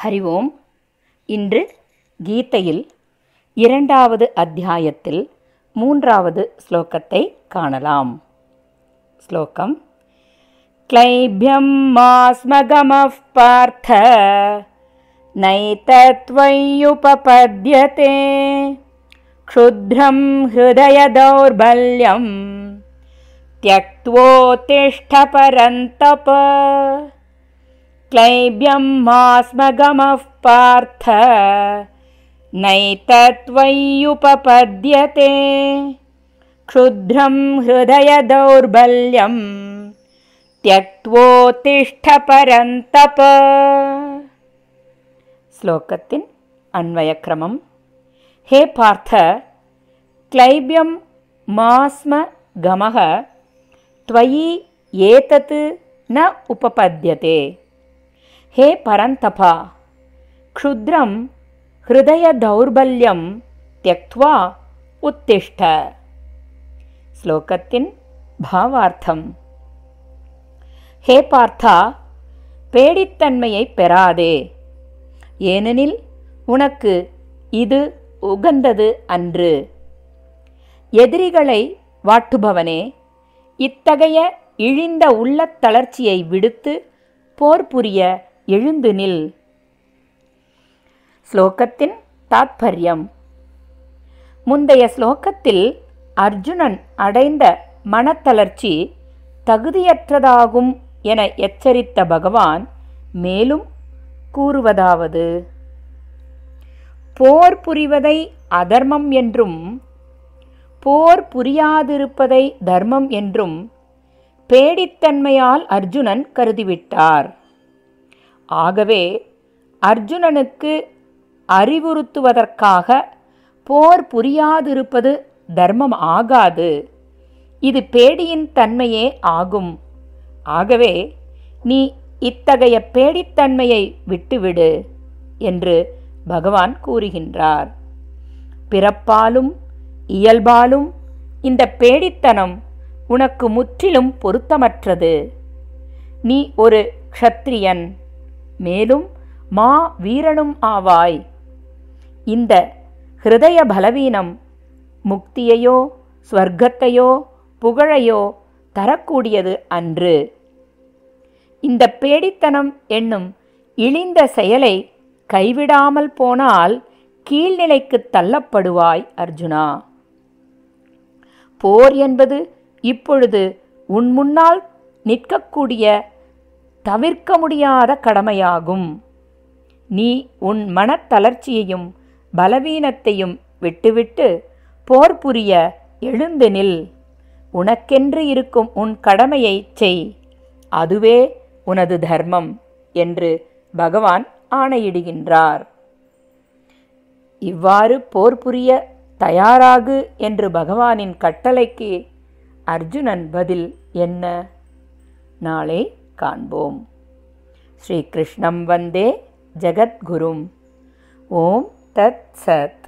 ஹரி ஓம் இன்று கீதையில் இரண்டாவது அத்தியாயத்தில் மூன்றாவது ஸ்லோகத்தை காணலாம் ஸ்லோகம் क्लैभ्यं मास्मगमः पार्थ नैतत्त्वय्युपपद्यते क्षुद्रं हृदयदौर्बल्यं त्यक्त्वोत्तिष्ठ परन्तप क्लैब्यं मास्मगमः पार्थ नैतत्त्वय्युपपद्यते क्षुद्रं हृदयदौर्बल्यं त्यक्त्वोत्तिष्ठपरन्तप। श्लोकतिन् अन्वयक्रमं हे पार्थ क्लैब्यं मास्म गमः त्वयि एतत् न उपपद्यते। హే పరంతప క్షుద్రం ஹிருதயதௌர்பல்யம் தியக்துவா உத்திஷ்ட! ஸ்லோகத்தின் பாவார்த்தம். ஹே பார்த்தா பேடித்தன்மையை பெறாதே. ஏனெனில் உனக்கு இது உகந்தது அன்று. எதிரிகளை வாட்டுபவனே இத்தகைய இழிந்த உள்ளத் தளர்ச்சியை விடுத்து போர் புரிய எழுந்து நில். ஸ்லோகத்தின் தாத்பரியம். முந்தைய ஸ்லோகத்தில் அர்ஜுனன் அடைந்த மனத்தளர்ச்சி தகுதியற்றதாகும் என எச்சரித்த பகவான் மேலும் கூறுவதாவது. போர் புரிவதை அதர்மம் என்றும் போர் புரியாதிருப்பதை தர்மம் என்றும் பேடித்தன்மையால் அர்ஜுனன் கருதிவிட்டார். ஆகவே அர்ஜுனனுக்கு அறிவுறுத்துவதற்காக போர் புரியாதிருப்பது தர்மம் ஆகாது. இது பேடியின் தன்மையே ஆகும். ஆகவே நீ இத்தகைய பேடித்தன்மையை விட்டுவிடு என்று பகவான் கூறுகின்றார். பிறப்பாலும் இயல்பாலும் இந்த பேடித்தனம் உனக்கு முற்றிலும் பொருத்தமற்றது. நீ ஒரு க்ஷத்ரியன். மேலும் மா வீரனும் ஆவாய். இந்த ஹிருதய பலவீனம் முக்தியையோ ஸ்வர்க்கத்தையோ புகழையோ தரக்கூடியது அன்று. இந்த பேடித்தனம் என்னும் இழிந்த செயலை கைவிடாமல் போனால் கீழ்நிலைக்கு தள்ளப்படுவாய் அர்ஜுனா. போர் என்பது இப்பொழுது உன் முன்னால் நிற்கக்கூடிய தவிர்க்க முடியாத கடமையாகும். நீ உன் மனத்தளர்ச்சியையும் பலவீனத்தையும் விட்டுவிட்டு போர் புரிய எழுந்து நில். உனக்கென்று இருக்கும் உன் கடமையை செய். அதுவே உனது தர்மம் என்று பகவான் ஆணையிடுகின்றார். இவ்வாறு போர் புரிய தயாராகு என்று பகவானின் கட்டளைக்கு அர்ஜுனன் பதில் என்ன? நாளை காண்போம். ஸ்ரீகிருஷ்ணம் வந்தே ஜகத்குரும். ஓம் தத் சத்.